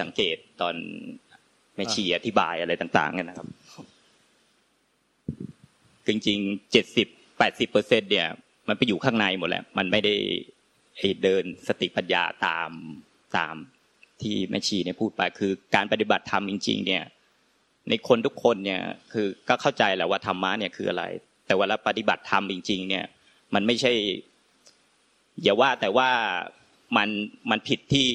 สังเกตตอนแม่ชีอธิบายอะไรต่างๆกันนะครับ จริงๆเจ็ดสิบแปดสิบเปอร์เซ็นเนี่ย มันไปอยู่ข้างในหมดแล้ว มันไม่ได้เดินสติปัญญาตามตามที่แม่ชีเนี่ยพูดไป คือการปฏิบัติธรรมจริง ๆ เนี่ย ในคนทุกคนเนี่ยคือก็เข้าใจแหละว่าธรรมะเนี่ยคืออะไร แต่เวลาปฏิบัติธรรมจริง ๆ เนี่ย มันไม่ใช่ อย่าว่าแต่ว่ามันมันผิดที่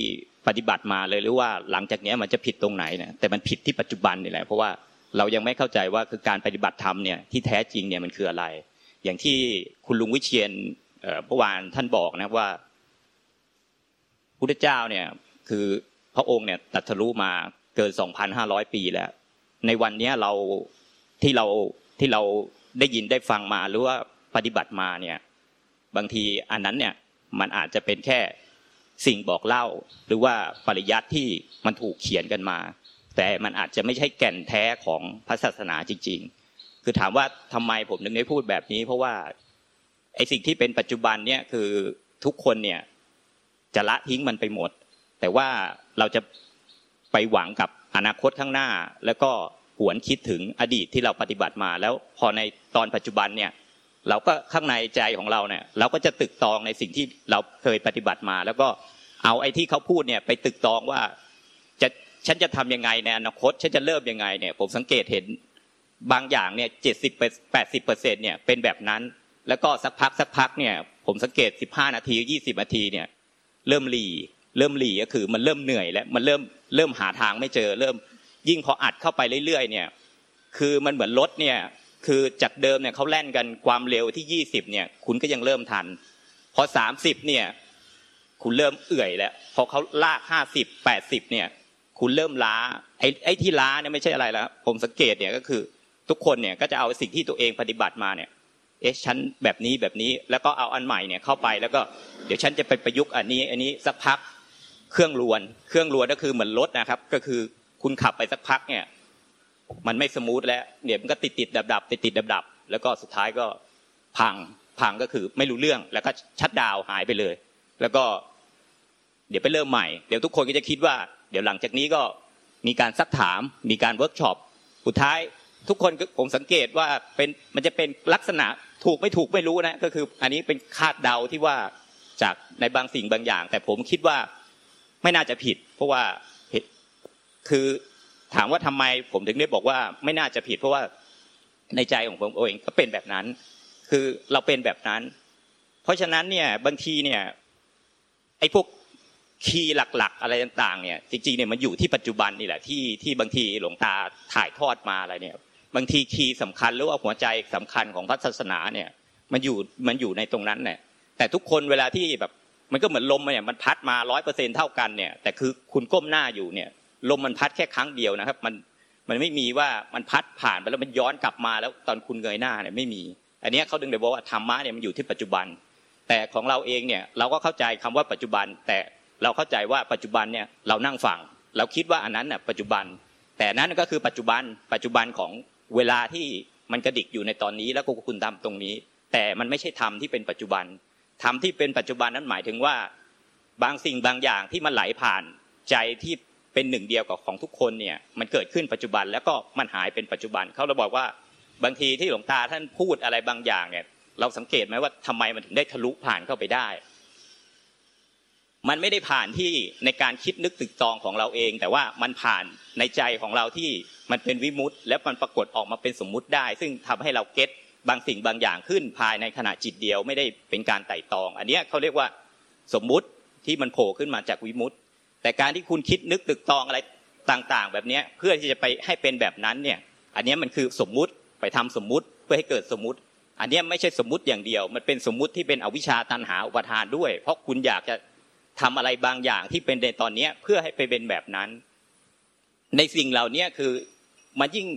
ปฏิบัติมาเลยหรือว่าหลังจากนี้มันจะผิดตรงไหนเนี่ยแต่มันผิดที่ปัจจุบันนี่แหละเพราะว่าเรายังไม่เข้าใจว่าคือการปฏิบัติธรรมเนี่ยที่แท้จริงเนี่ยมันคืออะไร อย่างที่คุณลุงวิเชียนเมื่อวานท่านบอกนะว่าพุทธเจ้าเนี่ยคือพระองค์เนี่ยตัดทะลุมาเกิน 2,500 ปีแล้ว ในวันนี้เราที่เราที่เราได้ยินได้ฟังมาหรือว่าปฏิบัติมาเนี่ยบางทีอันนั้นเนี่ยมันอาจจะเป็นแค่ สิ่งบอกเล่า หรือว่าปริยัติที่มันถูกเขียนกันมา แต่มันอาจจะไม่ใช่แก่นแท้ของพระศาสนาจริง ๆ คือถามว่าทำไมผมถึงได้พูดแบบนี้ เพราะว่าไอสิ่งที่เป็นปัจจุบันเนี่ยคือทุกคนเนี่ยจะละทิ้งมันไปหมด แต่ว่าเราจะไปหวังกับอนาคตข้างหน้า แล้วก็หวนคิดถึงอดีตที่เราปฏิบัติมา แล้วพอในตอนปัจจุบันเนี่ย เราก็ข้างในใจของเราเนี่ย เราก็จะตึกตองในสิ่งที่เราเคยปฏิบัติมา แล้วก็เอาไอ้ที่เขาพูดเนี่ยไปตึกตองว่าจะฉันจะทํำยังไงในอนาคตฉันจะเริ่มยังไงเนี่ย ผมสังเกตเห็นบางอย่างเนี่ยเจ็ดสิบแปดสิบเปอร์เซ็นเนี่ยเป็นแบบนั้น แล้วก็สักพักสักพักเนี่ย ผมสังเกตสิบห้านาทียี่สิบนาทีเนี่ยเริ่มหลีเริ่มหลีก็คือมันเริ่มเหนื่อยแล้วมันเริ่มเริ่มหาทางไม่เจอเริ่มยิ่งพออัดเข้าไปเรื่อยๆเนี่ย คือมันเหมือนรถเนี่ย คือจากเดิมเนี่ยเขาแล่นกันความเร็วที่ยี่สิบเนี่ยคุณก็ยังเริ่มทัน พอสามสิบเนี่ยคุณเริ่มเอื่อยแล้วพอเขาลากห้าสิบแปดสิบเนี่ย คุณเริ่มล้าไอ้ไอ้ที่ล้าเนี่ยไม่ใช่อะไรแล้วผมสังเกตเนี่ยก็คือทุกคนเนี่ยก็จะเอาสิ่งที่ตัวเองปฏิบัติมาเนี่ย เอ๊ะฉันแบบนี้แบบนี้แล้วก็เอาอันใหม่เนี่ยเข้าไปแล้วก็เดี๋ยวฉันจะไปประยุกต์อันนี้ อันนี้สักพักเครื่องรวน เครื่องรวนก็คือเหมือนรถนะครับ ก็คือคุณขับไปสักพักเนี่ย มันไม่ smooth แล้วเนี่ยมันก็ติดติดดับดับติดติดดับดับแล้วก็สุดท้ายก็พังพังก็คือไม่รู้เรื่องแล้วก็ shutdown หายไปเลย แล้วก็เดี๋ยวไปเริ่มใหม่เดี๋ยวทุกคนก็จะคิดว่า เดี๋ยวหลังจากนี้ก็มีการซักถามมีการเวิร์กช็อปสุดท้ายทุกคนผมสังเกตว่าเป็นมันจะเป็นลักษณะถูกไม่ถูกไม่รู้นะก็คือ อันนี้เป็นคาดเดาที่ว่าจากในบางสิ่งบางอย่าง แต่ผมคิดว่าไม่น่าจะผิด เพราะว่าคือ ถามว่าทำไมผมถึงได้บอกว่าไม่น่าจะผิดเพราะว่าในใจของผมเองก็เป็นแบบนั้น คือเราเป็นแบบนั้น เพราะฉะนั้นเนี่ยบางทีเนี่ยไอ้พวกคีย์หลัก ๆ อะไรต่างๆ เนี่ยจริงๆเนี่ยมันอยู่ที่ปัจจุบันนี่แหละที่ที่บางทีหลวงตาถ่ายทอดมาอะไรเนี่ย บางทีคีย์สำคัญหรือว่าหัวใจสำคัญของพระศาสนาเนี่ย มันอยู่มันอยู่ในตรงนั้นเนี่ยแต่ทุกคนเวลาที่แบบมันก็เหมือนลมเนี่ยมันพัดมาร้อยเปอร์เซ็นเท่ากันเนี่ยแต่คือคุณก้มหน้าอยู่เนี่ย ลมมันพัดแค่ครั้งเดียวนะครับ มันมันไม่มีว่ามันพัดผ่านไปแล้วมันย้อนกลับมาแล้วตอนคุณเงยหน้าเนี่ยไม่มี อันนี้เขาดึงเลยบอกว่าธรรมะเนี่ยมันอยู่ที่ปัจจุบัน แต่ของเราเองเนี่ยเราก็เข้าใจคำว่าปัจจุบัน แต่เราเข้าใจว่าปัจจุบันเนี่ยเรานั่งฟังเราคิดว่าอันนั้นน่ะปัจจุบัน แต่นั้นก็คือปัจจุบัน ปัจจุบันของเวลาที่มันกระดิกอยู่ในตอนนี้แล้วก็คุณทำตรงนี้ แต่มันไม่ใช่ธรรมที่เป็นปัจจุบันธรรมที่เป็นปัจจุบันนั้นหมายถึงว่า บางสิ่งบางอย่างที่มันไหลผ่านใจที่ เป็นหนึ่งเดียวกับของทุกคนเนี่ยมันเกิดขึ้นปัจจุบันแล้วก็มันหายเป็นปัจจุบันเขาเราบอกว่าบางทีที่หลวงตาท่านพูดอะไรบางอย่างเนี่ย เราสังเกตไหมว่าทำไมมันถึงได้ทะลุผ่านเข้าไปได้ มันไม่ได้ผ่านที่ในการคิดนึกตึกตองของเราเอง แต่ว่ามันผ่านในใจของเราที่มันเป็นวิมุตต์และมันปรากฏออกมาเป็นสมมุติได้ ซึ่งทำให้เราเก็ตบางสิ่งบางอย่างขึ้นภายในขณะจิตเดียวไม่ได้เป็นการไต่ตอง อันนี้เขาเรียกว่าสมมุติที่มันโผล่ขึ้นมาจากวิมุตต์ แต่การที่คุณคิดนึกตึกตองอะไรต่างๆ แบบนี้เพื่อที่จะไปให้เป็นแบบนั้นเนี่ย อันนี้มันคือสมมุติไปทำสมมุติเพื่อให้เกิดสมมุติ อันนี้ไม่ใช่สมมุติอย่างเดียว มันเป็นสมมุติที่เป็นอวิชชาตันหาอุปทานด้วย เพราะคุณอยากจะทำอะไรบางอย่างที่เป็นในตอนนี้เพื่อให้ไปเป็นแบบนั้น ในสิ่งเหล่านี้คือมันยิ่ง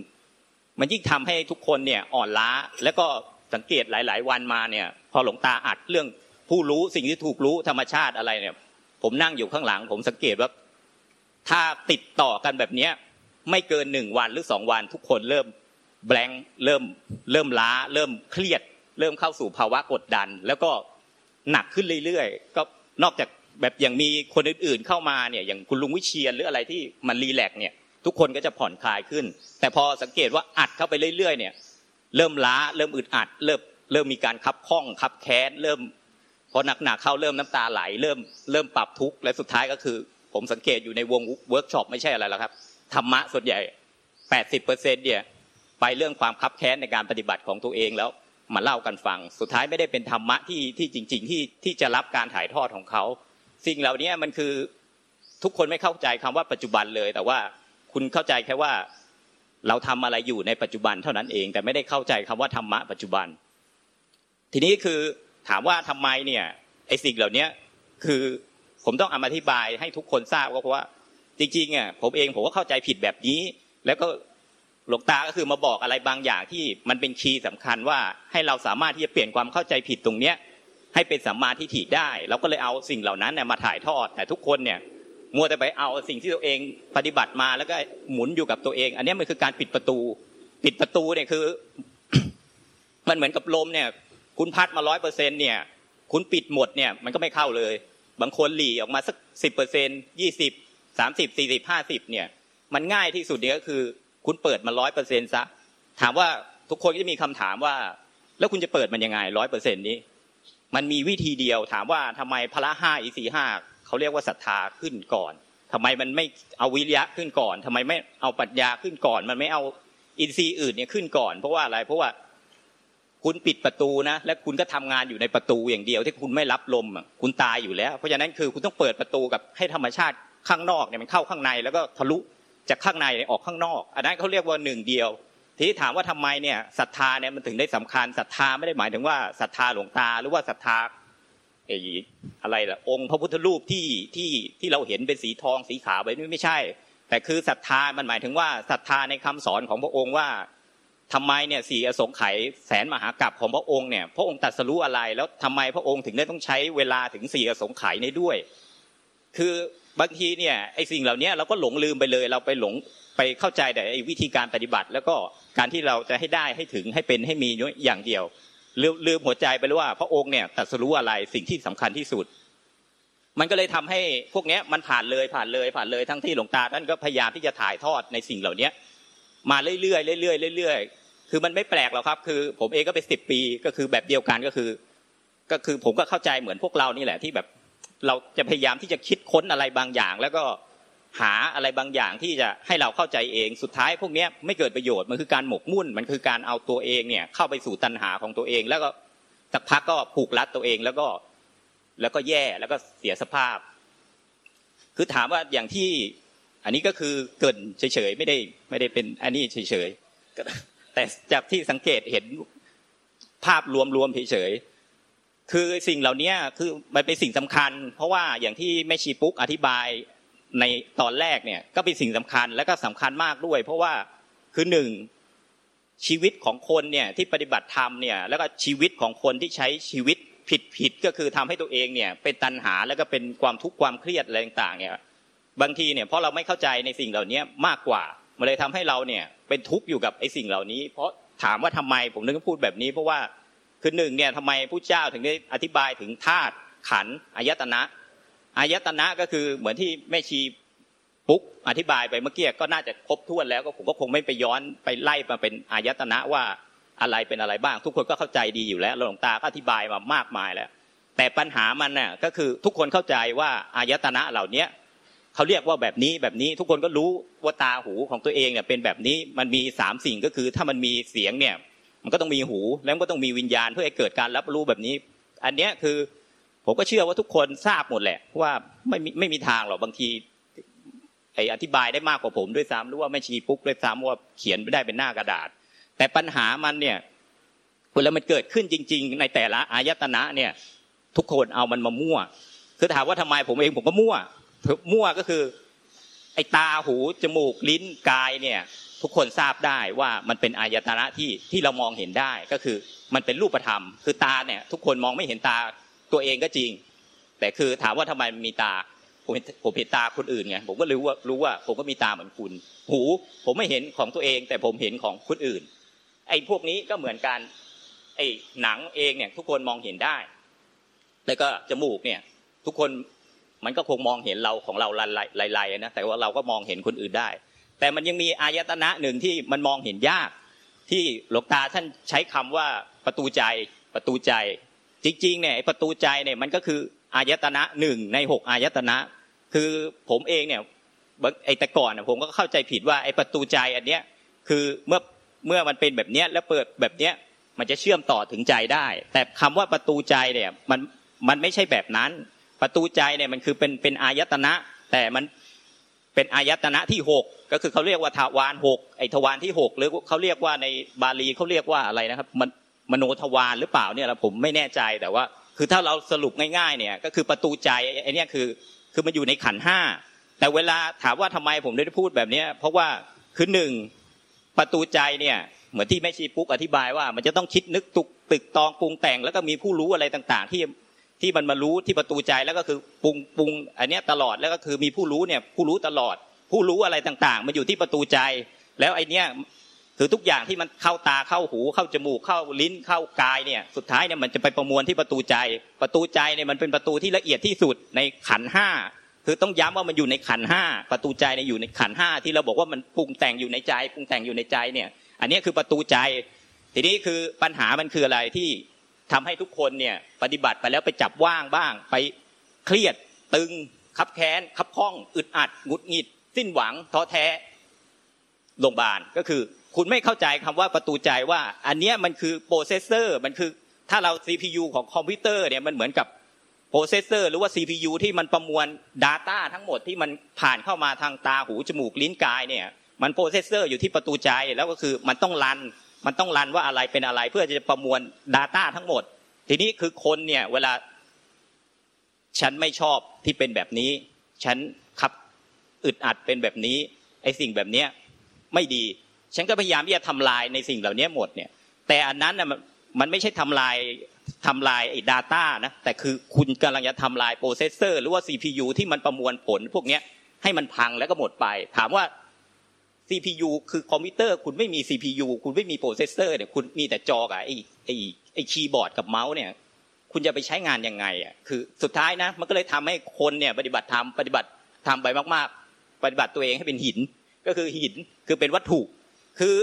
มันยิ่งทำให้ทุกคนเนี่ยอ่อนล้า แล้วก็สังเกตหลาย ๆ วันมาเนี่ย พอหลงตาอัดเรื่องผู้รู้สิ่งที่ถูกรู้ธรรมชาติอะไรเนี่ย ผมนั่งอยู่ข้างหลัง ผมสังเกตว่า ถ้าติดต่อกันแบบเนี้ย ไม่เกินหนึ่งวันหรือสองวันทุกคนเริ่มแบงเริ่มเริ่มล้า เริ่มเครียด เริ่มเข้าสู่ภาวะกดดัน แล้วก็หนักขึ้นเรื่อยๆก็นอกจากแบบอย่างมีคนอื่นๆเข้ามาเนี่ย อย่างคุณลุงวิเชียรหรืออะไรที่มัน relax เนี่ย ทุกคนก็จะผ่อนคลายขึ้น แต่พอสังเกตว่าอัดเข้าไปเรื่อยๆเนี่ย เริ่มล้า เริ่มอึดอัด เริ่มเริ่มมีการคับข้องคับแค้น เริ่ม พอหนักๆเข้าเริ่มน้ำตาไหลเริ่มเริ่มปรับทุกข์และสุดท้ายก็คือ ผมสังเกตอยู่ในวงเวิร์กช็อปไม่ใช่อะไรแล้วครับธรรมะส่วนใหญ่แปดสิบเปอร์เซ็นต์เนี่ยไปเรื่องความคับแค้นในการปฏิบัติของตัวเองแล้วมาเล่ากันฟัง สุดท้ายไม่ได้เป็นธรรมะที่ที่จริง ๆ ที่ที่จะรับการถ่ายทอดของเขาสิ่งเหล่านี้มันคือทุกคนไม่เข้าใจคำว่าปัจจุบันเลย แต่ว่าคุณเข้าใจแค่ว่าเราทำอะไรอยู่ในปัจจุบันเท่านั้นเอง แต่ไม่ได้เข้าใจคำว่าธรรมะปัจจุบัน ทีนี้คือ ถามว่าทำไมเนี่ยไอ้สิ่งเหล่านี้คือผมต้องอธิบายให้ทุกคนทราบก็เพราะว่า จริงๆอะผมเองผมก็เข้าใจผิดแบบนี้ แล้วก็หลวงตาก็คือมาบอกอะไรบางอย่างที่มันเป็นคีย์สำคัญว่าให้เราสามารถที่จะเปลี่ยนความเข้าใจผิดตรงเนี้ย ให้เป็นสัมมาทิฏฐิได้เราก็เลยเอาสิ่งเหล่านั้นเนี่ยมาถ่ายทอดแต่ทุกคนเนี่ยมัวแต่ไปเอาสิ่งที่ตัวเองปฏิบัติมาแล้วก็หมุนอยู่กับตัวเอง อันนี้มันคือการปิดประตู ปิดประตูเนี่ยคือ มันเหมือนกับลมเนี่ย คุณพัดมาร้อยเปอร์เซ็นเนี่ย คุณปิดหมดเนี่ยมันก็ไม่เข้าเลย บางคนหลีออกมาสักสิบเปอร์เซ็นยี่สิบสามสิบสี่สิบห้าสิบเนี่ย มันง่ายที่สุดเนี่ยก็คือ คุณเปิดมาร้อยเปอร์เซ็นซะถามว่าทุกคนก็จะมีคำถามว่า แล้วคุณจะเปิดมันยังไงร้อยเปอร์เซ็นนี้ มันมีวิธีเดียวถามว่าทำไมพระห้าอีสีห้าเขาเรียกว่าศรัทธาขึ้นก่อนทำไมมันไม่เอาวิริยะขึ้นก่อนทำไมไม่เอาปัญญาขึ้นก่อน มันไม่เอาอินทรีย์อื่นเนี่ยขึ้นก่อน เพราะว่าอะไรเพราะว่า คุณปิดประตูนะ และคุณก็ทำงานอยู่ในประตูอย่างเดียว ที่คุณไม่รับลมคุณตายอยู่แล้ว เพราะฉะนั้นคือคุณต้องเปิดประตูกับให้ธรรมชาติข้างนอกเนี่ยมันเข้าข้างใน แล้วก็ทะลุจากข้างในออกข้างนอก อันนั้นเขาเรียกว่าหนึ่งเดียว ทีนี้ถามว่าทำไมเนี่ยศรัทธาเนี่ยมันถึงได้สำคัญศรัทธาไม่ได้หมายถึงว่าศรัทธาหลวงตาหรือว่าศรัทธาไอ้อะไรล่ะองค์พระพุทธรูปที่ที่ที่เราเห็นเป็นสีทองสีขาวไปนี่ไม่ใช่ แต่คือศรัทธามันหมายถึงว่าศรัทธาในคำสอนของพระองค์ว่า ทำไมเนี่ยสี่อสงไขยแสนมหากรัปของพระองค์เนี่ยพระองค์ตรัสรู้อะไรแล้วทำไมพระองค์ถึงได้ต้องใช้เวลาถึงสี่อสงไขยนี้ด้วย คือบางทีเนี่ยไอ้สิ่งเหล่านี้เราก็หลงลืมไปเลย เราไปหลงไปเข้าใจแต่ไอ้วิธีการปฏิบัติ แล้วก็การที่เราจะให้ได้ให้ถึงให้เป็นให้มีอย่างเดียวลืมลืมหัวใจไปเลยว่า พระองค์เนี่ยตรัสรู้อะไรสิ่งที่สำคัญที่สุด มันก็เลยทำให้พวกนี้มันผ่านเลยผ่านเลยผ่านเลยทั้งที่หลวงตาท่านก็พยายามที่จะถ่ายทอดในสิ่งเหล่านี้มาเรื่อยๆเรื่อยๆเรื่อยๆ คือมันไม่แปลกหรอกครับ คือ ผมเองก็เป็นสิบปีก็คือแบบเดียวกันก็คือ ก็คือผมก็เข้าใจเหมือนพวกเรานี่แหละที่แบบ เราจะพยายามที่จะคิดค้นอะไรบางอย่าง แล้วก็หาอะไรบางอย่างที่จะให้เราเข้าใจเองสุดท้ายพวกนี้ไม่เกิดประโยชน์มันคือการหมกมุ่น มันคือการเอาตัวเองเนี่ย เข้าไปสู่ตัณหาของตัวเอง แล้วก็สักพักก็ผูกรัดตัวเองแล้วก็แล้วก็แย่แล้วก็เสียสภาพ คือถามว่าอย่างที่ อันนี้ก็คือเกินเฉยๆไม่ได้ไม่ได้เป็นอันนี้เฉยๆ แต่จากที่สังเกตเห็นภาพรวมๆเฉยๆคือสิ่งเหล่านี้คือมันเป็นสิ่งสำคัญ เพราะว่าอย่างที่แม่ชีปุ๊กอธิบายในตอนแรกเนี่ย ก็เป็นสิ่งสำคัญและก็สำคัญมากด้วย เพราะว่าคือหนึ่งชีวิตของคนเนี่ยที่ปฏิบัติธรรมเนี่ยแล้วก็ชีวิตของคนที่ใช้ชีวิตผิดผิดก็คือทำให้ตัวเองเนี่ยเป็นตันหาแล้วก็เป็นความทุกข์ความเครียดอะไรต่างๆเนี่ยบางทีเนี่ยเพราะเราไม่เข้าใจในสิ่งเหล่านี้มากกว่า มันเลยทำให้เราเนี่ยเป็นทุกข์อยู่กับไอ้สิ่งเหล่านี้ เพราะถามว่าทำไมผมนึกพูดแบบนี้ เพราะว่าคือหนึ่งเนี่ยทำไมผู้เจ้าถึงได้อธิบายถึงธาตุขันอายตนะอายตนะก็คือเหมือนที่แม่ชีปุ๊กอธิบายไปเมื่อกี้ก็น่าจะครบถ้วนแล้วก็ผมก็คงไม่ไปย้อนไปไล่มาเป็นอายตนะว่าอะไรเป็นอะไรบ้าง ทุกคนก็เข้าใจดีอยู่แล้วหลวงตาก็อธิบายมามากมายแล้ว แต่ปัญหามันน่ะก็คือทุกคนเข้าใจว่าอายตนะเหล่านี้ เขาเรียกว่าแบบนี้แบบนี้ทุกคนก็รู้ว่าตาหูของตัวเองเนี่ยเป็นแบบนี้มันมีสามสิ่งก็คือ ถ้ามันมีเสียงเนี่ย มันก็ต้องมีหูแล้วก็ต้องมีวิญญาณเพื่อให้เกิดการรับรู้แบบนี้ อันเนี้ยคือผมก็เชื่อว่าทุกคนทราบหมดแหละ ว่าไม่มีไม่มีทางหรอกบางทีไออธิบายได้มากกว่าผมด้วยซ้ำหรือว่าไม่ชีปุ๊กด้วยซ้ำว่าเขียนไม่ได้เป็นหน้ากระดาษ แต่ปัญหามันเนี่ยเวลามันเกิดขึ้นจริง ๆ ในแต่ละอายตนะเนี่ย ทุกคนเอามันมามั่ว คือถามว่าทำไมผมเองผมก็มั่ว มั่วก็คือ ไอ้ตาหูจมูกลิ้นกายเนี่ยทุกคนทราบได้ว่ามันเป็นอายตนะที่ที่เรามองเห็นได้ก็คือมันเป็นรูปธรรม คือตาเนี่ยทุกคนมองไม่เห็นตาตัวเองก็จริง แต่คือถามว่าทำไมมีตาผมผมเห็นตาคนอื่นไงผมก็รู้ว่ารู้ว่าผมก็มีตาเหมือนคุณ หูผมไม่เห็นของตัวเอง แต่ผมเห็นของคนอื่น ไอ้พวกนี้ก็เหมือนกันไอ้หนังเองเนี่ยทุกคนมองเห็นได้ แล้วก็จมูกเนี่ยทุกคน มันก็คงมองเห็นเราของเราลายๆนะแต่ว่าเราก็มองเห็นคนอื่นได้ แต่มันยังมีอายตนะหนึ่งที่มันมองเห็นยาก ที่หลวงตาท่านใช้คำว่าประตูใจประตูใจ จริงๆเนี่ยประตูใจเนี่ยมันก็คืออายตนะหนึ่งในหกอายตนะ คือผมเองเนี่ยไอ้แต่ก่อนผมก็เข้าใจผิดว่าไอ้ประตูใจอันเนี้ยคือเมื่อเมื่อมันเป็นแบบเนี้ยแล้วเปิดแบบเนี้ยมันจะเชื่อมต่อถึงใจได้ แต่คำว่าประตูใจเนี่ยมันมันไม่ใช่แบบนั้น ประตูใจเนี่ยมันคือเป็นเป็นอายตนะ แต่มันเป็นอายตนะที่หกก็คือเขาเรียกว่าทวารหกไอทวารที่หกหรือเขาเรียกว่าในบาลีเขาเรียกว่าอะไรนะครับมันมโนทวารหรือเปล่าเนี่ยผมไม่แน่ใจแต่ว่า คือถ้าเราสรุปง่ายๆเนี่ยก็คือประตูใจไอ้นี่คือคือมันอยู่ในขันห้าแต่เวลาถามว่าทำไมผมได้พูดแบบเนี้ยเพราะว่าคือหนึ่งประตูใจเนี่ยเหมือนที่แม่ชีปุ๊กอธิบายว่า มันจะต้องคิดนึกตุกตึกตองปรุงแต่งแล้วก็มีผู้รู้อะไรต่าง ๆ ที่ ที่มันมารู้ที่ประตูใจแล้วก็คือปรุงปรุงอันนี้ตลอดแล้วก็คือมีผู้รู้เนี่ยผู้รู้ตลอด ผู้รู้อะไรต่างๆ มันอยู่ที่ประตูใจ แล้วไอเนี้ยคือทุกอย่างที่มันเข้าตาเข้าหูเข้าจมูกเข้าลิ้นเข้ากายเนี่ยสุดท้ายเนี่ยมันจะไปประมวลที่ประตูใจ ประตูใจเนี่ยมันเป็นประตูที่ละเอียดที่สุดในขันห้าคือต้องย้ำว่ามันอยู่ในขันห้าประตูใจเนี่ยอยู่ในขันห้าที่เราบอกว่ามันปรุงแต่งอยู่ในใจปรุงแต่งอยู่ในใจเนี่ย อันนี้คือประตูใจ ทีนี้คือปัญหามันคืออะไรที่ ทำให้ทุกคนเนี่ยปฏิบัติไปแล้วไปจับว่างบ้าง ไปเครียดตึงคับแค้นคับข้องอึดอัดหงุดหงิด สิ้นหวังท้อแท้โรงพยาบาลก็คือ คุณไม่เข้าใจคำว่าประตูใจว่า อันนี้มันคือ processor มันคือถ้าเรา CPU ของคอมพิวเตอร์เนี่ยมันเหมือนกับ processor หรือว่า CPU ที่มันประมวล Data ทั้งหมดที่มันผ่านเข้ามาทางตาหูจมูกลิ้นกายเนี่ยมัน processor อยู่ที่ประตูใจแล้วก็คือมันต้อง run มันต้อง run ว่าอะไรเป็นอะไร เพื่อจะประมวล Data ทั้งหมด ทีนี้คือคนเนี่ยเวลา ฉันไม่ชอบที่เป็นแบบนี้ ฉันคับอึดอัดเป็นแบบนี้ไอ้สิ่งแบบเนี้ยไม่ดี ฉันก็พยายามที่จะทำลายในสิ่งเหล่านี้หมดเนี่ย แต่อันนั้นน่ะมันไม่ใช่ทำลายทำลายไอ้ data นะแต่คือคุณกำลังจะทำลาย processor หรือว่า CPU ที่มันประมวลผลพวกเนี้ยให้มันพังแล้วก็หมดไป ถามว่า CPU คือคอมพิวเตอร์ คุณไม่มี CPU คุณไม่มี processor เนี่ยคุณมีแต่จอกับไอ้ไอ้ไอ้คีย์บอร์ดกับเมาส์เนี่ย คุณจะไปใช้งานยังไงอะคือสุดท้ายนะ มันก็เลยทำให้คนเนี่ยปฏิบัติธรรมปฏิบัติทำไปมาก ๆ ปฏิบัติตัวเองให้เป็นหิน ก็คือหินคือเป็นวัตถุ คือ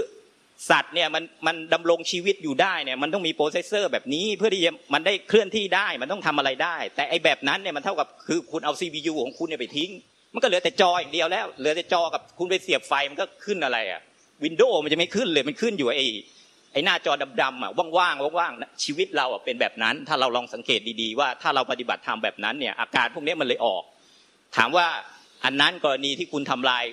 สัตว์เนี่ยมันมันดำรงชีวิตอยู่ได้เนี่ยมันต้องมี processor แบบนี้เพื่อที่จะมันได้เคลื่อนที่ได้มันต้องทำอะไรได้ แต่ไอแบบนั้นเนี่ยมันเท่ากับคือคุณเอา CPU ของคุณเนี่ยไปทิ้ง มันก็เหลือแต่จออย่างเดียวแล้ว เหลือแต่จอกับคุณไปเสียบไฟมันก็ขึ้นอะไรอะ Windows มันจะไม่ขึ้นเลยมันขึ้นอยู่ไอ้ไอ้หน้าจอดำๆอะว่างๆว่างๆชีวิตเราอะเป็นแบบนั้น ถ้าเราลองสังเกตดีๆว่าถ้าเราปฏิบัติธรรมแบบนั้นเนี่ยอาการพวกนี้มันเลยออก ถามว่าอันนั้นกรณีที่คุณทำลาย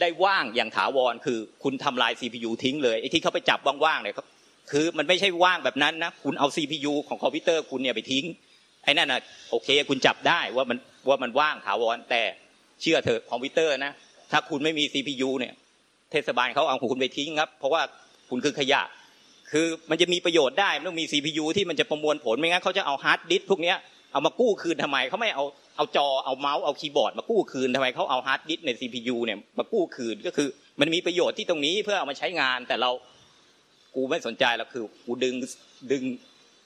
ได้ว่างอย่างถาวรคือคุณทำลาย CPU ทิ้งเลยไอ้ที่เขาไปจับว่างๆเนี่ยครับคือมันไม่ใช่ว่างแบบนั้นนะคุณเอา CPU ของคอมพิวเตอร์คุณเนี่ยไปทิ้งไอ้นั่นน่ะโอเค คุณจับได้ว่ามันว่ามันว่างถาวรแต่ เชื่อเถอะคอมพิวเตอร์นะ ถ้าคุณไม่มี CPU เนี่ย เทศบาลเขาเอาคุณไปทิ้งครับ เพราะว่าคุณคือขยะ คือมันจะมีประโยชน์ได้มันต้องมี CPU ที่มันจะประมวลผลไม่งั้นเขาจะเอา harddisk พวกนี้เอามากู้คืนทำไมเขาไม่เอาเอาจอเอาเมาส์เอาคีย์บอร์ดมากู้คืนทำไมเขาเอา harddisk ใน CPU เนี่ยมากู้คืนก็คือ มันมีประโยชน์ที่ตรงนี้เพื่อเอามาใช้งาน แต่เรากูไม่สนใจแล้วคือกูดึงดึง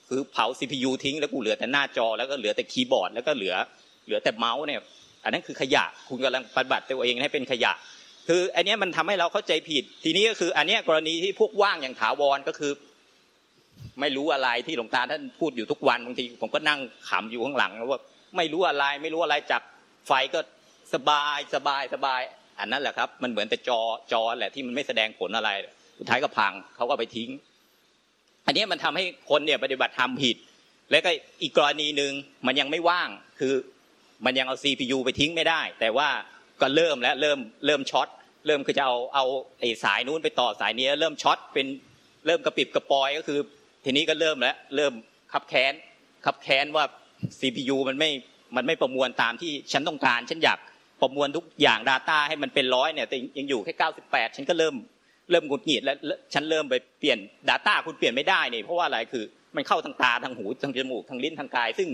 คือเผา CPU ทิ้งแล้วกูเหลือแต่หน้าจอแล้วก็เหลือแต่คีย์บอร์ดแล้วก็เหลือเหลือแต่เมาส์เนี่ย อันนั้นคือขยะคุณกำลังปฏิบัติตัวเองให้เป็นขยะ คืออันนี้มันทำให้เราเข้าใจผิด ทีนี้ก็คืออันนี้กรณีที่พวกว่างอย่างถาวรก็คือ ไม่รู้อะไรที่หลวงตาท่านพูดอยู่ทุกวันบางทีผมก็นั่งขำอยู่ข้างหลังว่าไม่รู้อะไรไม่รู้อะไรจับไฟก็สบายสบายสบาย อันนั้นแหละครับ มันเหมือนแต่จอจอแหละที่มันไม่แสดงผลอะไรสุดท้ายก็พังเขาก็ไปทิ้ง อันนี้มันทำให้คนเนี่ยปฏิบัติธรรมผิด แล้วก็อีกกรณีหนึ่งมันยังไม่ว่างคือ มันยังเอา CPU ไปทิ้งไม่ได้ แต่ว่าก็เริ่มแล้วเริ่มเริ่มช็อตเริ่มคือจะเอาเอาไอ้สายนู้นไปต่อสายนี้เริ่มช็อตเป็นเริ่มกระปิบกระปอยก็คือ ทีนี้ก็เริ่มแล้วเริ่มขับแค้นขับแค้นว่า CPU มันไม่มันไม่ประมวลตามที่ฉันต้องการฉันอยากประมวลทุกอย่าง Data ให้มันเป็นร้อยเนี่ยแต่ยังอยู่แค่เก้าสิบแปดฉันก็เริ่มเริ่มหงุดหงิดแล้วฉันเริ่มไปเปลี่ยน Data คุณเปลี่ยนไม่ได้เนี่ยเพราะว่าอะไรคือมันเข้าทางตาทางหูทางจมูกทางลิ้นทางกาย ซึ่ง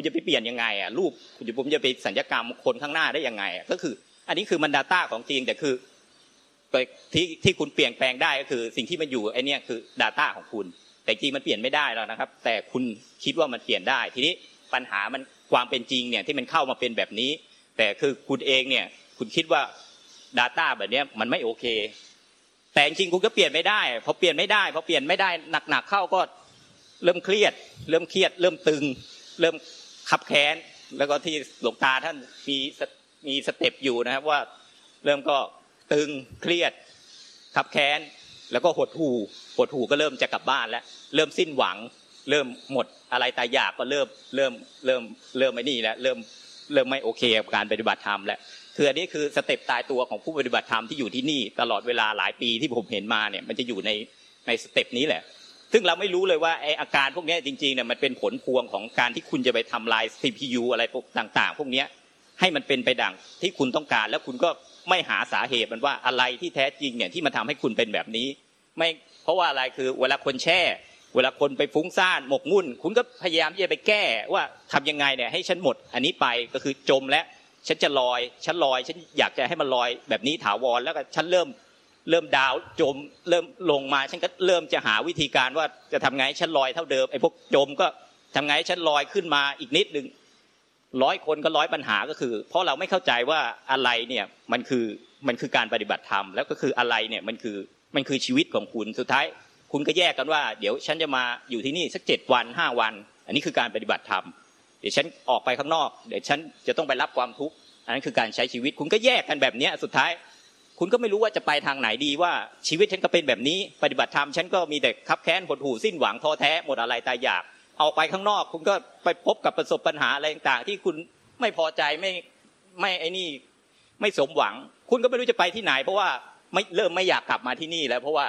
คุณจะไปเปลี่ยนยังไงอะรูปคุณจะผมจะไปสัญญกรรมคนข้างหน้าได้ยังไงก็คือ อันนี้คือมัน Data ของจริงแต่คือที่ที่คุณเปลี่ยนแปลงได้ก็คือ สิ่งที่มันอยู่ไอเนี้ยคือ Data ของคุณ แต่จริงมันเปลี่ยนไม่ได้แล้วนะครับ แต่คุณคิดว่ามันเปลี่ยนได้ ทีนี้ปัญหามันความเป็นจริงเนี่ยที่มันเข้ามาเป็นแบบนี้ แต่คือคุณเองเนี่ยคุณคิดว่า Data แบบนี้มันไม่โอเค แต่จริงคุณก็เปลี่ยนไม่ได้พอเปลี่ยนไม่ได้พอเปลี่ยนไม่ได้หนักๆเข้าก็เริ่มเครียด เริ่มเครียด เริ่มตึง เริ่ม คับแค้นแล้วก็ที่หลวงตาท่านมีมี step อยู่นะครับว่าเริ่มก็ตึงเครียดคับแค้นแล้วก็หดหู่หดหู่ก็เริ่มจะกลับบ้านแล้ว เริ่มสิ้นหวัง เริ่มหมดอาลัยตายอยากก็เริ่มเริ่มเริ่มเริ่มไม่นี่แล้วเริ่มเริ่มไม่โอเคกับการปฏิบัติธรรมแล้วคืออันนี้คือ step ตายตัวของผู้ปฏิบัติธรรมที่อยู่ที่นี่ ตลอดเวลาหลายปีที่ผมเห็นมาเนี่ยมันจะอยู่ในในสเต็ปนี้แหละ ซึ่งเราไม่รู้เลยว่าไออาการพวกนี้จริงๆเนี่ยมันเป็นผลพวงของการที่คุณจะไปทำลาย CPU อะไรพวกต่าง ๆ พวกนี้ให้มันเป็นไปดังที่คุณต้องการ แล้วคุณก็ไม่หาสาเหตุมันว่าอะไรที่แท้จริงเนี่ยที่มาทำให้คุณเป็นแบบนี้ ไม่เพราะว่าอะไรคือเวลาคนแช่ เวลาคนไปฟุ้งซ่านหมกมุ่น คุณก็พยายามที่จะไปแก้ว่าทำยังไงเนี่ยให้ฉันหมดอันนี้ไปก็คือจมแล้วฉันจะลอยฉันลอยฉันอยากจะให้มันลอยแบบนี้ถาวรแล้วก็ฉันเริ่ม เริ่มดาวจมเริ่มลงมาฉันก็เริ่มจะหาวิธีการว่าจะทำไงฉันลอยเท่าเดิมไอ้พวกจมก็ทำไงฉันลอยขึ้นมาอีกนิดหนึ่งร้อยคนก็ร้อยปัญหาก็คือ เพราะเราไม่เข้าใจว่าอะไรเนี่ยมันคือมันคือการปฏิบัติธรรมแล้วก็คืออะไรเนี่ยมันคือมันคือชีวิตของคุณสุดท้าย คุณก็แยกกันว่า เดี๋ยวฉันจะมาอยู่ที่นี่สักเจ็ดวันห้าวัน อันนี้คือการปฏิบัติธรรมเดี๋ยวฉันออกไปข้างนอก เดี๋ยวฉันจะต้องไปรับความทุกข์อันนั้นคือการใช้ชีวิต คุณก็แยกกันแบบนี้สุดท้าย คุณก็ไม่รู้ว่าจะไปทางไหนดีว่าชีวิตฉันก็เป็นแบบนี้ ปฏิบัติธรรมฉันก็มีแต่คับแค้นหดหู่สิ้นหวังท้อแท้หมดอะไรตายอยากออกไปข้างนอก คุณก็ไปพบกับประสบปัญหาอะไรต่างๆ ที่คุณไม่พอใจไม่ไม่ไอ้นี่ไม่สมหวัง คุณก็ไม่รู้จะไปที่ไหน เพราะว่าไม่เริ่มไม่อยากกลับมาที่นี่แล้ว เพราะว่า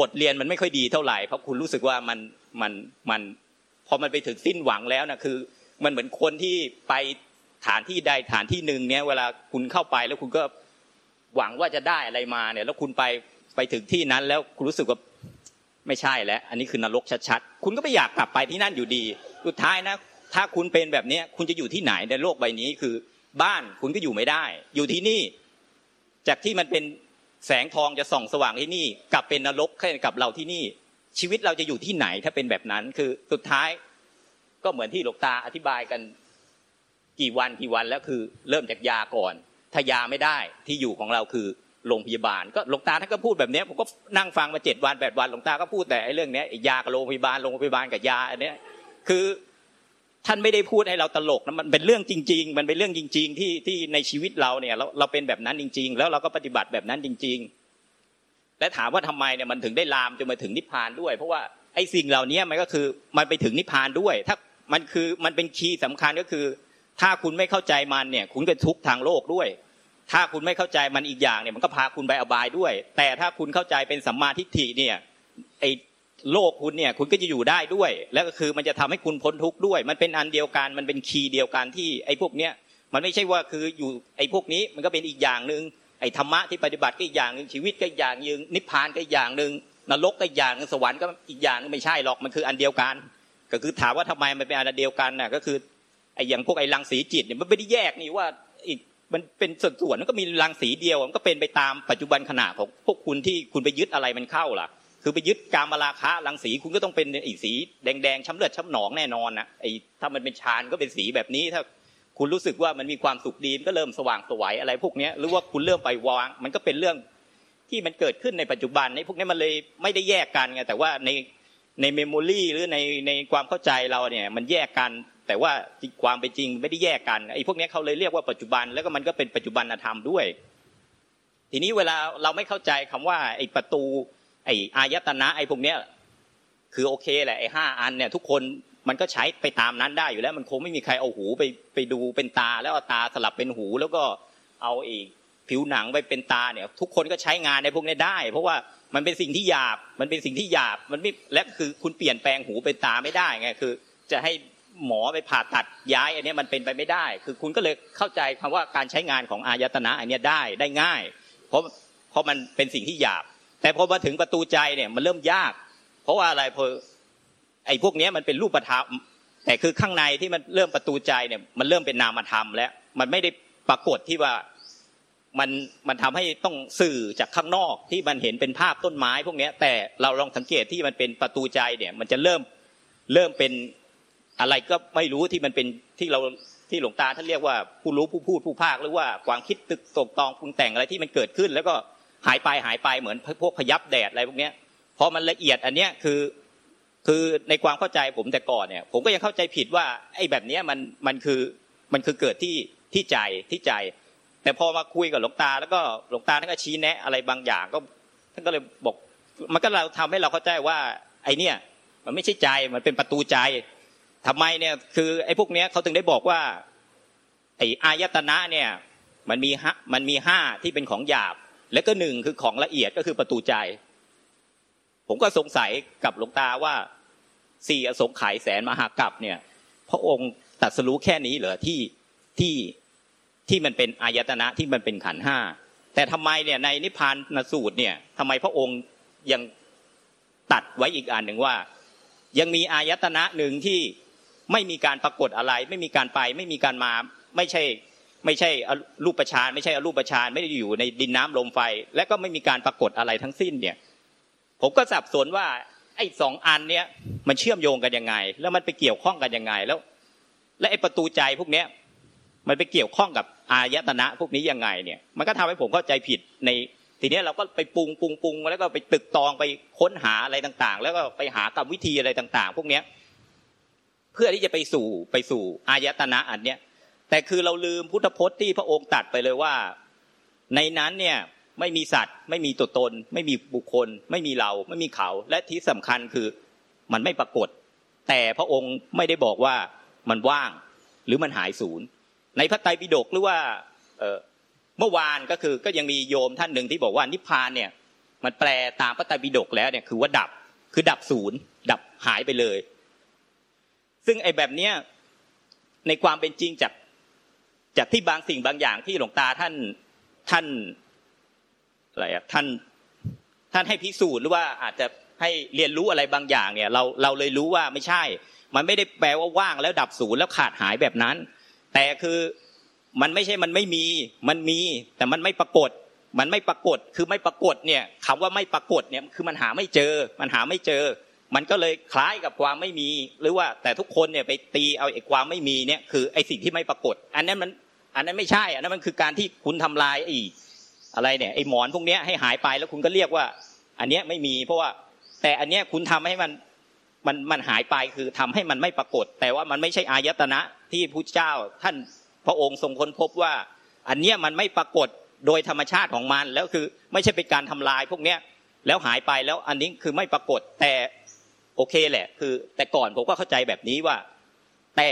บทเรียนมันไม่ค่อยดีเท่าไหร่เพราะคุณรู้สึกว่ามันมันมันพอมันไปถึงสิ้นหวังแล้วนะคือ มันเหมือนคนที่ไปฐานที่ใดฐานที่หนึ่งเนี่ยเวลาคุณเข้าไปแล้วคุณก็ หวังว่าจะได้อะไรมาเนี่ยแล้วคุณไปไปถึงที่นั้นแล้วคุณรู้สึกว่าไม่ใช่แล้ว อันนี้คือนรกชัดๆ คุณก็ไม่อยากกลับไปที่นั่นอยู่ดี สุดท้ายนะ ถ้าคุณเป็นแบบนี้คุณจะอยู่ที่ไหนในโลกใบนี้คือ บ้านคุณก็อยู่ไม่ได้ อยู่ที่นี่ จากที่มันเป็นแสงทองจะส่องสว่างที่นี่ กลับเป็นนรกแค่กับเราที่นี่ ชีวิตเราจะอยู่ที่ไหนถ้าเป็นแบบนั้น คือสุดท้ายก็เหมือนที่หลวงตาอธิบายกัน กี่วันกี่วันแล้วคือ เริ่มจากยาก่อน ถ้ายาไม่ได้ที่อยู่ของเราคือโรงพยาบาล ก็หลวงตาท่านก็พูดแบบนี้ผมก็นั่งฟังมาเจ็ดวันแปดวันหลวงตาก็พูดแต่ไอ้เรื่องนี้ยากับโรงพยาบาลโรงพยาบาลกับยาอันนี้คือท่านไม่ได้พูดให้เราตลกนะมันเป็นเรื่องจริง ๆ มันเป็นเรื่องจริง ๆ ที่ที่ในชีวิตเราเนี่ยเราเราเป็นแบบนั้นจริง ๆ แล้วเราก็ปฏิบัติแบบนั้นจริง ๆ และถามว่าทำไมเนี่ยมันถึงได้ลามจนมาถึงนิพพานด้วย เพราะว่าไอ้สิ่งเหล่านี้มันก็คือมันไปถึงนิพพานด้วย ถ้ามันคือมันเป็น key สำคัญก็คือ ถ้าคุณไม่เข้าใจมันเนี่ย คุณก็ทุกข์ทางโลกด้วย ถ้าคุณไม่เข้าใจมันอีกอย่างเนี่ยมันก็พาคุณไปอบายด้วย แต่ถ้าคุณเข้าใจเป็นสัมมาทิฏฐิเนี่ยไอโลกคุณเนี่ยคุณก็จะอยู่ได้ด้วย แล้วก็คือมันจะทำให้คุณพ้นทุกข์ด้วย มันเป็นอันเดียวกันมันเป็น key เดียวกันที่ไอ้พวกเนี้ยมันไม่ใช่ว่าคืออยู่ไอ้พวกนี้มันก็เป็นอีกอย่างหนึ่งไอ้ธรรมะที่ปฏิบัติก็อีกอย่างหนึ่งชีวิตก็อย่างหนึ่งนิพพานก็อีกอย่างหนึ่งนรกก็อีกอย่างนึงสวรรค์ก็อีกอย่างนึงไม่ใช่หรอกมันคืออันเดียวกัน ก็คือถามว่าทำไมมันเป็นอันเดียวกันน่ะก็คือ ไอ้อย่างพวกไอ้รังสีจิตเนี่ยมันไม่ได้แยกนี่ว่าอีกมันเป็นส่วนส่วนมันก็มีรังสีเดียวมันก็เป็นไปตามปัจจุบันขณะของพวกคุณที่คุณไปยึดอะไรมันเข้าล่ะ คือไปยึดการมาราคะรังสีคุณก็ต้องเป็นอีกสีแดงๆช้ำเลือดช้ำหนองแน่นอนนะไอ้ถ้ามันเป็นฌานก็เป็นสีแบบนี้ถ้าคุณรู้สึกว่ามันมีความสุขดีมันก็เริ่มสว่างสวยอะไรพวกนี้หรือว่าคุณเริ่มไปวาง มันก็เป็นเรื่องที่มันเกิดขึ้นในปัจจุบันในพวกนี้มันเลยไม่ได้แยกกันไงแต่ว่าในในเมมโมรีหรือในในความเข้าใจเราเนี่ยมันแยกกัน แต่ว่าความเป็นจริงไม่ได้แยกกันไอ้พวกนี้เขาเลยเรียกว่าปัจจุบันแล้วก็มันก็เป็นปัจจุบันธรรมด้วย ทีนี้เวลาเราไม่เข้าใจคำว่าไอ้ประตู ไอ้อายตนะไอ้พวกเนี้ยคือโอเคแหละไอ้ห้าอันเนี่ยทุกคนมันก็ใช้ไปตามนั้นได้อยู่แล้ว มันคงไม่มีใครเอาหูไปไปดูเป็นตาแล้วเอาตาสลับเป็นหู แล้วก็เอาอีกผิวหนังไปเป็นตาเนี่ยทุกคนก็ใช้งานในพวกนี้ได้ เพราะว่ามันเป็นสิ่งที่หยาบมันเป็นสิ่งที่หยาบมันไม่และคือคุณเปลี่ยนแปลงหูเป็นตาไม่ได้ไงคือ จะให้ หมอไปผ่าตัดย้ายอันนี้มันเป็นไปไม่ได้ คือคุณก็เลยเข้าใจคำว่าการใช้งานของอายตนะอันนี้ได้ได้ง่าย เพราะเพราะมันเป็นสิ่งที่หยาบ แต่พอมาถึงประตูใจเนี่ยมันเริ่มยาก เพราะว่าอะไรพอไอ้พวกนี้มันเป็นรูปธรรม แต่คือข้างในที่มันเริ่มประตูใจเนี่ยมันเริ่มเป็นนามธรรมแล้วมันไม่ได้ปรากฏที่ว่ามันมันทำให้ต้องสื่อจากข้างนอกที่มันเห็นเป็นภาพต้นไม้พวกนี้แต่เราลองสังเกตที่มันเป็นประตูใจเนี่ย มันจะเริ่มเริ่มเป็น อะไรก็ไม่รู้ที่มันเป็นที่เราที่หลวงตาท่านเรียกว่าผู้รู้ผู้พูดผู้ภาคหรือว่าความคิดตึกตกตองปรุงแต่งอะไรที่มันเกิดขึ้น แล้วก็หายไปหายไปเหมือนพวกพยับแดดอะไรพวกเนี้ยพอมันละเอียดอันเนี้ยคือคือในความเข้าใจผมแต่ก่อนเนี่ย ผมก็ยังเข้าใจผิดว่าไอ้แบบเนี้ยมันมันคือมันคือเกิดที่ที่ใจที่ใจ แต่พอมาคุยกับหลวงตา แล้วก็หลวงตาท่านก็ชี้แนะ อะไรบางอย่างก็ท่านก็เลยบอก มันก็เราทำให้เราเข้าใจว่า ไอเนี่ย มันไม่ใช่ใจมันเป็นประตูใจ ทำไมเนี่ยคือไอ้พวกเนี้ยเขาถึงได้บอกว่าไอ้อายตนะเนี่ยมันมีฮะมันมีห้าที่เป็นของหยาบ แล้วก็หนึ่งคือของละเอียดก็คือประตูใจ ผมก็สงสัยกับหลวงตาว่าสี่อสงไขยแสนมหากรัปเนี่ย พระองค์ตัดสรู้แค่นี้เหรอที่ที่ที่มันเป็นอายตนะที่มันเป็นขันห้าแต่ทำไมเนี่ยในนิพพานนสูตรเนี่ยทำไมพระองค์ยังตัดไว้อีกอันหนึ่งว่า ยังมีอายตนะหนึ่งที่ ไม่มีการปรากฏอะไร ไม่มีการไป ไม่มีการมา ไม่ใช่ไม่ใช่รูปประชานไม่ใช่อรูปประชานไม่ได้อยู่ในดินน้ำลมไฟ และก็ไม่มีการปรากฏอะไรทั้งสิ้นเนี่ย ผมก็สับสนว่าไอ้สองอันเนี้ยมันเชื่อมโยงกันยังไง แล้วมันไปเกี่ยวข้องกันยังไงแล้ว และไอ้ประตูใจพวกเนี้ยมันไปเกี่ยวข้องกับอายตนะพวกนี้ยังไงเนี่ย มันก็ทำให้ผมเข้าใจผิดในทีนี้เราก็ไปปรุงปรุงปรุงแล้วก็ไปตึกตองไปค้นหาอะไรต่างๆ แล้วก็ไปหากรรมวิธีอะไรต่าง ๆ พวกเนี้ย เพื่อที่จะไปสู่ไปสู่อายตนะอันเนี้ยแต่คือเราลืมพุทธพจน์ที่พระองค์ตัดไปเลยว่า ในนั้นเนี่ยไม่มีสัตว์ ไม่มีตัวตน ไม่มีบุคคล ไม่มีเราไม่มีเขา และที่สำคัญคือมันไม่ปรากฏ แต่พระองค์ไม่ได้บอกว่ามันว่างหรือมันหายศูนย์ ในพระไตรปิฎกหรือว่าเมื่อวานก็คือก็ยังมีโยมท่านหนึ่งที่บอกว่านิพพานเนี่ยมันแปลตามพระไตรปิฎกแล้วเนี่ยคือว่าดับคือดับศูนย์ดับหายไปเลย ซึ่งไอ้แบบเนี้ยในความเป็นจริงจากจากที่บางสิ่งบางอย่างที่หลวงตาท่านท่านอะไรอะท่านท่านให้พิสูจน์หรือว่าอาจจะให้เรียนรู้อะไรบางอย่างเนี่ย เราเราเลยรู้ว่าไม่ใช่ มันไม่ได้แปลว่าว่างแล้วดับศูนย์แล้วขาดหายแบบนั้น แต่คือมันไม่ใช่มันไม่มี มันมี แต่มันไม่ปรากฏ มันไม่ปรากฏ คือไม่ปรากฏเนี่ยคำว่าไม่ปรากฏเนี่ยคือมันหาไม่เจอ มันหาไม่เจอ มันก็เลยคล้ายกับความไม่มี หรือว่าแต่ทุกคนเนี่ยไปตีเอาไอ้ความไม่มีเนี่ยคือไอ้สิ่งที่ไม่ปรากฏ อันนั้นมันอันนั้นไม่ใช่อันนั้นมันคือการที่คุณทำลายไอ้อะไรเนี่ยไอ้หมอนพวกเนี้ยให้หายไปแล้วคุณก็เรียกว่า อันเนี้ยไม่มีเพราะว่า แต่อันเนี้ยคุณทำให้มันมันมันหายไปคือทำให้มันไม่ปรากฏ แต่ว่ามันไม่ใช่อายตนะที่พระเจ้าท่านพระองค์ทรงค้นพบว่า อันเนี้ยมันไม่ปรากฏโดยธรรมชาติของมันแล้วคือไม่ใช่เป็นการทำลายพวกเนี้ยแล้วหายไปแล้วอันนี้คือไม่ปรากฏแต่ โอเคแหละ คือ แต่ก่อนผมก็เข้าใจแบบนี้ว่า แต่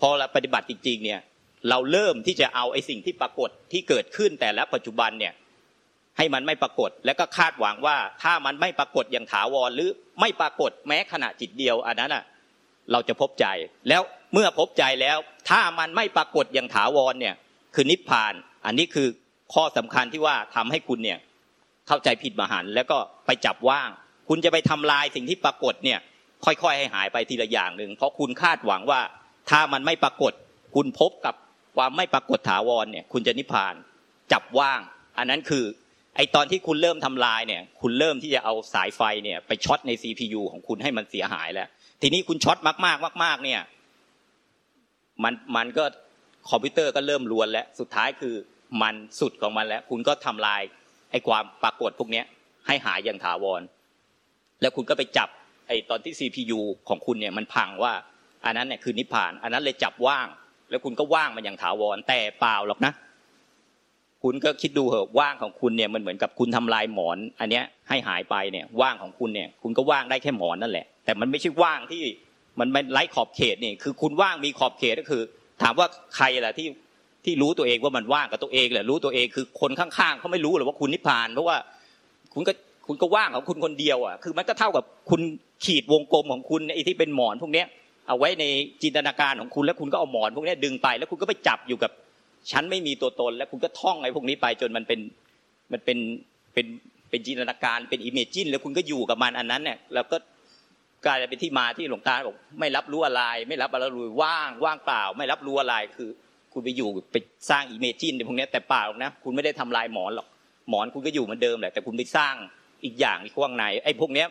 พอเราปฏิบัติจริง ๆ เนี่ย เราเริ่มที่จะเอาไอ้สิ่งที่ปรากฏที่เกิดขึ้นแต่ละปัจจุบันเนี่ย ให้มันไม่ปรากฏ แล้วก็คาดหวังว่าถ้ามันไม่ปรากฏอย่างถาวรหรือไม่ปรากฏแม้ขณะจิตเดียวอันนั้นอะเราจะพบใจแล้วเมื่อพบใจแล้ว ถ้ามันไม่ปรากฏอย่างถาวรเนี่ย คือนิพพาน อันนี้คือข้อสำคัญที่ว่าทำให้คุณเนี่ย เข้าใจผิดมหันแล้วก็ไปจับว่าง คุณจะไปทำลายสิ่งที่ปรากฏเนี่ย ค่อยๆ ให้หายไปทีละอย่างหนึ่งเพราะคุณคาดหวังว่า ถ้ามันไม่ปรากฏ คุณพบกับความไม่ปรากฏถาวรเนี่ย คุณจะนิพพานจับว่าง อันนั้นคือ ไอตอนที่คุณเริ่มทำลายเนี่ย คุณเริ่มที่จะเอาสายไฟเนี่ยไปช็อตใน CPU ของคุณให้มันเสียหายแล้ว ทีนี้คุณช็อตมากๆมาก ๆ เนี่ย มันมันก็คอมพิวเตอร์ก็เริ่มรวนแล้วสุดท้ายคือมันสุดของมันแล้ว คุณก็ทำลายไอความปรากฏพวกนี้ให้หายอย่างถาวร แล้วคุณก็ไปจับไอตอนที่ CPU ของคุณเนี่ยมันพังว่า อันนั้นเนี่ยคือนิพพาน อันนั้นเลยจับว่าง แล้วคุณก็ว่างมันอย่างถาวรแต่เปล่าหรอกนะ คุณก็คิดดูเหอะว่างของคุณเนี่ยมันเหมือนกับคุณทำลายหมอน อันเนี้ยให้หายไปเนี่ยว่างของคุณเนี่ย คุณก็ว่างได้แค่หมอนนั่นแหละ แต่มันไม่ใช่ว่างที่มันไม่ไร้ขอบเขตนี่คือคุณว่างมีขอบเขตก็คือ ถามว่าใครแหละที่ที่รู้ตัวเองว่ามันว่างกับตัวเองแหละรู้ตัวเองคือคนข้างๆเขาไม่รู้หรอกว่าคุณนิพพาน เพราะว่าคุณก็ คุณก็ว่างของคุณคนเดียวอะคือมันก็เท่ากับคุณขีดวงกลมของคุณไอ้ที่เป็นหมอนพวกเนี้ยเอาไว้ในจินตนาการของคุณแล้วคุณก็เอาหมอนพวกนี้ดึงไป แล้วคุณก็ไปจับอยู่กับฉันไม่มีตัวตน แล้วคุณก็ท่องไอ้พวกนี้ไปจนมันเป็นมันเป็นเป็นเป็นจินตนาการเป็นอิมเมจินแล้วคุณก็อยู่กับมันอันนั้นเนี่ยแล้วก็กลายเป็นที่มาที่หลวงตาบอกไม่รับรู้อะไร ไม่รับอะไรรู้ว่างว่างเปล่า ไม่รับรู้อะไรคือ คุณไปอยู่ไปสร้าง imagine ในพวกนี้แต่เปล่านะคุณไม่ได้ทำลายหมอนหรอกหมอนคุณก็อยู่เหมือนเดิมแหละแต่คุณไปสร้าง อีกอย่างอีกข้างในไอ้พวกเนี้ย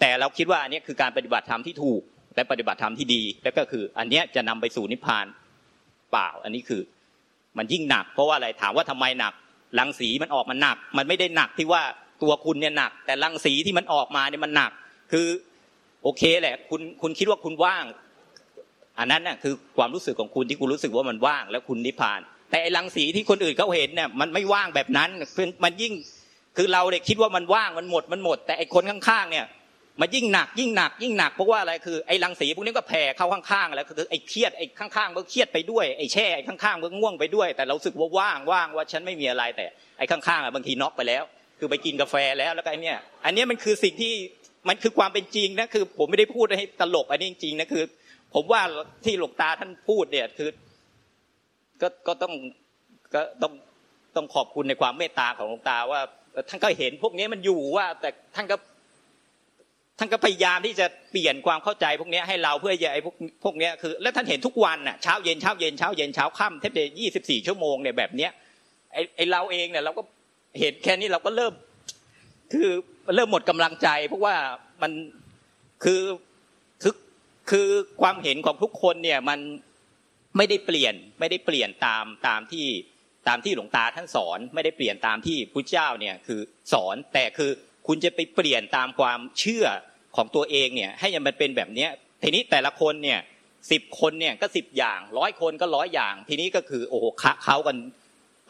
แต่เราคิดว่าอันนี้คือการปฏิบัติธรรมที่ถูกและปฏิบัติธรรมที่ดี แล้วก็คือ อันเนี้ยจะนำไปสู่นิพพานเปล่า อันนี้คือ มันยิ่งหนัก เพราะว่าอะไรถามว่าทำไมหนักรังสีมันออกมาหนัก มันไม่ได้หนักที่ว่าตัวคุณเนี่ยหนัก แต่รังสีที่มันออกมาเนี่ยมันหนัก คือโอเคแหละ คุณคุณคิดว่าคุณว่าง อันนั้นน่ะคือความรู้สึกของคุณที่คุณรู้สึกว่ามันว่าง แล้วคุณนิพพาน แต่ไอ้รังสีที่คนอื่นเขาเห็นเนี่ยมันไม่ว่างแบบนั้นมันยิ่ง คือเราเนี่ยคิดว่ามันว่างมันหมดมันหมด แต่ไอ้คนข้างๆเนี่ยมันยิ่งหนักยิ่งหนักยิ่งหนักเพราะว่าอะไรคือไอ้รังสีพวกนี้ก็แผ่เข้าข้างๆแล้วคือไอ้เครียดไอ้ข้างๆมันเครียดไปด้วยไอ้แช่ไอ้ข้างๆมันง่วงไปด้วย แต่เราสึกว่าว่างว่างว่าฉันไม่มีอะไรแต่ไอ้ข้างๆอะบางทีน็อกไปแล้ว คือไปกินกาแฟแล้วแล้วก็ไอ้นี่อันนี้มันคือสิ่งที่มันคือความเป็นจริงนะคือผมไม่ได้พูดให้ตลกอันนี้จริงๆนะคือ ผมว่าที่หลวงตาท่านพูดเนี่ยคือ ก็ก็ต้องก็ต้องต้องขอบคุณในความเมตตาของหลวงตาว่า ท่านก็เห็นพวกนี้มันอยู่ว่า แต่ท่านก็ท่านก็พยายามที่จะเปลี่ยนความเข้าใจพวกนี้ให้เราเพื่อจะไอ้พวกพวกนี้คือ แล้วท่านเห็นทุกวันน่ะเช้าเย็นเช้าเย็นเช้าเย็นเช้าค่ำแทบจะยี่สิบสี่ชั่วโมงเนี่ยแบบเนี้ยไอ้ไอ้เราเองเนี่ยเราก็เห็นแค่นี้เราก็เริ่ม คือเริ่มหมดกำลังใจ เพราะว่ามันคือคือคือความเห็นของทุกคนเนี่ยมันไม่ได้เปลี่ยนไม่ได้เปลี่ยนตามตามที่ ตามที่หลวงตาท่านสอนไม่ได้เปลี่ยนตามที่พุทธเจ้าเนี่ยคือสอนแต่คือคุณจะไปเปลี่ยนตามความเชื่อของตัวเองเนี่ยให้มันเป็นแบบเนี้ยทีนี้แต่ละคนเนี่ยสิบคนเนี่ยก็สิบอย่างร้อยคนก็ร้อยอย่าง ทีนี้ก็คือโอ้โหคะเขากัน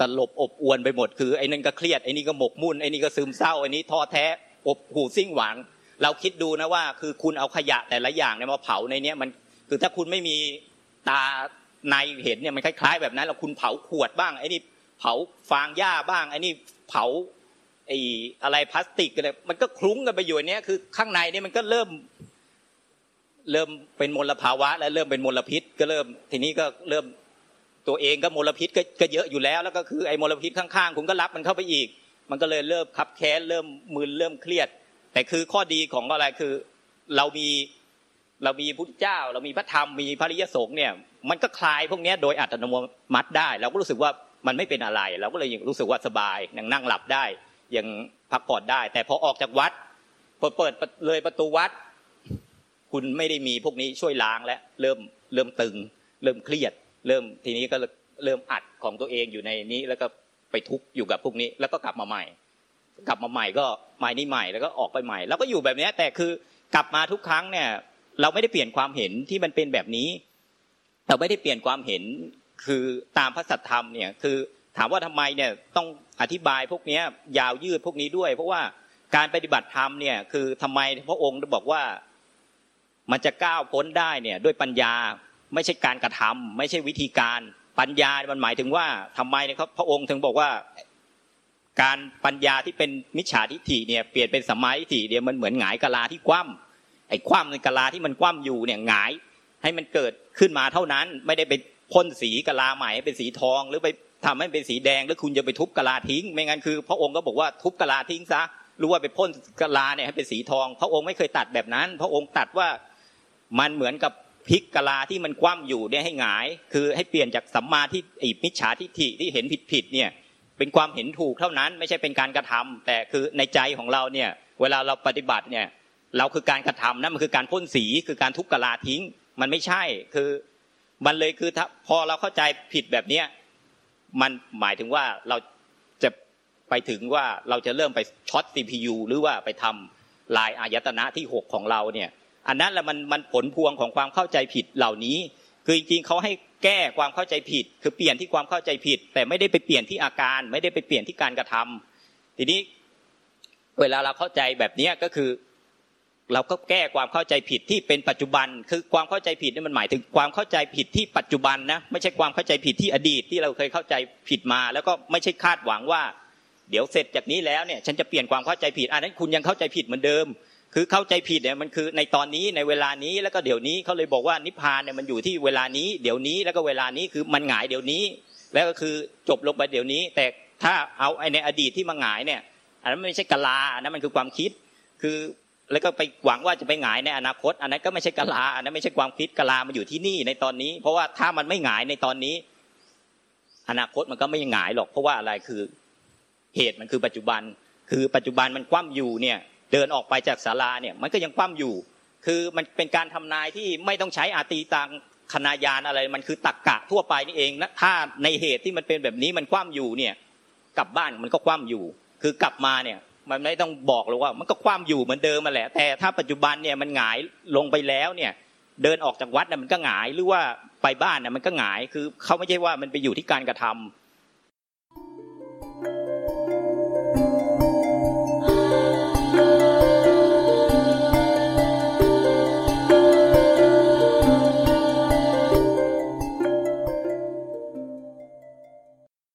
ตลบอบอวนไปหมดคือไอ้นั่นก็เครียดไอ้นี่ก็หมกมุ่นไอ้นี่ก็ซึมเศร้าไอ้นี้ท้อแท้อบหูซิ่งหวัง เราคิดดูนะว่าคือคุณเอาขยะแต่ละอย่างเนี่ยมาเผาในเนี้ยมันคือถ้าคุณไม่มีตา ในเห็นเนี่ยมันคล้ายๆแบบนั้นแล้วคุณเผาขวดบ้างไอ้นี่เผาฟางหญ้าบ้างไอ้นี่เผาไอ้อะไรพลาสติกอะไรมันก็คลุ้งกันไปอยู่เนี้ยคือข้างในเนี่ยมันก็เริ่ม เริ่มเป็นมลภาวะ แล้วเริ่มเป็นมลพิษ ก็เริ่มทีนี้ก็เริ่มตัวเองก็มลพิษก็เยอะอยู่แล้ว แล้วก็คือไอ้มลพิษข้างๆคุณก็รับมันเข้าไปอีก มันก็เลยเริ่มคับแค้นเริ่มมึนเริ่มเครียด แต่คือข้อดีของอะไรคือเรามีเรามีพุทธเจ้า เรามีพระธรรมมีพระริยสงฆ์เนี่ย มันก็คลายพวกนี้โดยอัตโนมัติได้เราก็รู้สึกว่ามันไม่เป็นอะไร เราก็เลยยังรู้สึกว่าสบายนั่งนั่งหลับได้ยังพักผ่อนได้ แต่พอออกจากวัดพอเปิดเลยประตูวัด คุณไม่ได้มีพวกนี้ช่วยล้างแล้วเริ่มเริ่มตึง เริ่มเครียด เริ่มทีนี้ก็เริ่มอัดของตัวเองอยู่ในนี้ แล้วก็ไปทุกอยู่กับพวกนี้ แล้วก็กลับมาใหม่ กลับมาใหม่ก็ใหม่นี่ใหม่แล้วก็ออกไปใหม่ แล้วก็อยู่แบบนี้แต่คือกลับมาทุกครั้งเนี่ย เราไม่ได้เปลี่ยนความเห็นที่มันเป็นแบบนี้ เราไม่ได้เปลี่ยนความเห็นคือตามพระสัทธรรมเนี่ยคือถามว่าทำไมเนี่ยต้องอธิบายพวกนี้ยาวยืดพวกนี้ด้วย เพราะว่าการปฏิบัติธรรมเนี่ยคือทำไมพระองค์บอกว่ามันจะก้าวพ้นได้เนี่ยด้วยปัญญาไม่ใช่การกระทำไม่ใช่วิธีการปัญญามันหมายถึงว่าทำไมนะครับพระองค์ถึงบอกว่าการปัญญาที่เป็นมิจฉาทิฏฐิเนี่ยเปลี่ยนเป็นสมาธิเนี่ยมันเหมือนหงายกะลาที่คว่ำไอ้คว่ำในกะลาที่มันคว่ำอยู่เนี่ยหงาย ให้มันเกิด ขึ้นมาเท่านั้นไม่ได้ไปพ่นสีกะลาใหม่เป็นสีทอง หรือไปทำให้เป็นสีแดงแล้วคุณจะไปทุบกะลาทิ้ง ไม่งั้นคือ พระองค์ก็บอกว่าทุบกะลาทิ้งซะรู้ว่าไปพ่นกะลาเนี่ยให้เป็นสีทอง พระองค์ไม่เคยตัดแบบนั้น พระองค์ตัดว่ามันเหมือนกับพลิกกะลาที่มันคว่ำอยู่เนี่ยให้หงาย คือให้เปลี่ยนจากสัมมาที่อิมิจฉาทิฏฐิที่เห็นผิดผิดเนี่ยเป็นความเห็นถูกเท่านั้น ไม่ใช่เป็นการกระทำแต่คือในใจของเราเนี่ยเวลาเราปฏิบัติเนี่ยเราคือการกระทำนั่นมันคือการพ่นสีคือการทุบกะลาทิ้ง มันไม่ใช่คือมันเลยคือถ้าพอเราเข้าใจผิดแบบเนี้ยมันหมายถึงว่าเราจะไปถึงว่าเราจะเริ่มไปช็อต CPU หรือว่าไปทำลายอายตนะที่หกของเราเนี่ย อันนั้นแหละมันมันผลพวงของความเข้าใจผิดเหล่านี้ คือจริงๆเขาให้แก้ความเข้าใจผิด คือเปลี่ยนที่ความเข้าใจผิด แต่ไม่ได้ไปเปลี่ยนที่อาการ ไม่ได้ไปเปลี่ยนที่การกระทำทีนี้เวลาเราเข้าใจแบบนี้ก็คือ เราก็แก้ความเข้าใจผิดที่เป็นปัจจุบัน คือความเข้าใจผิดนี่มันหมายถึงความเข้าใจผิดที่ปัจจุบันนะไม่ใช่ความเข้าใจผิดที่อดีตที่เราเคยเข้าใจผิดมา แล้วก็ไม่ใช่คาดหวังว่า เดี๋ยวเสร็จจากนี้แล้วเนี่ยฉันจะเปลี่ยนความเข้าใจผิดอันนั้นคุณยังเข้าใจผิดเหมือนเดิม คือเข้าใจผิดเนี่ยมันคือในตอนนี้ในเวลานี้แล้วก็เดี๋ยวนี้เขาเลยบอกว่านิพพานเนี่ยมันอยู่ที่เวลานี้ เดี๋ยวนี้แล้วก็เวลานี้คือมันหงายเดี๋ยวนี้ แล้วก็คือจบลงไปเดี๋ยวนี้ แต่ถ้าเอาไอในอดีตที่มาหงายเนี่ยอันนั้นไม่ใช่กลาอันนั้นมันคือความคิดคือ แล้วก็ไปหวังว่าจะไปหงายในอนาคต อันนั้นก็ไม่ใช่กลาอันนั้นไม่ใช่ความคิดกลามันอยู่ที่นี่ในตอนนี้ เพราะว่าถ้ามันไม่หงายในตอนนี้ อนาคตมันก็ไม่หงายหรอก เพราะว่าอะไรคือเหตุมันคือปัจจุบัน คือปัจจุบันมันคว่ำอยู่เนี่ย เดินออกไปจากศาลาเนี่ย มันก็ยังคว่ำอยู่ คือมันเป็นการทำนายที่ไม่ต้องใช้อาตีตังคณายานอะไร มันคือตักกะทั่วไปนี่เองนะถ้าในเหตุที่มันเป็นแบบนี้มันคว่ำอยู่เนี่ย กลับบ้านมันก็คว่ำอยู่ คือกลับมาเนี่ย มันไม่ต้องบอกหรอกว่า มันก็ความอยู่เหมือนเดิมมาแหละ แต่ถ้าปัจจุบันเนี่ยมันหงายลงไปแล้วเนี่ย เดินออกจากวัดน่ะมันก็หงายหรือว่าไปบ้านน่ะมันก็หงายคือเขาไม่ใช่ว่ามันไปอยู่ที่การกระทำ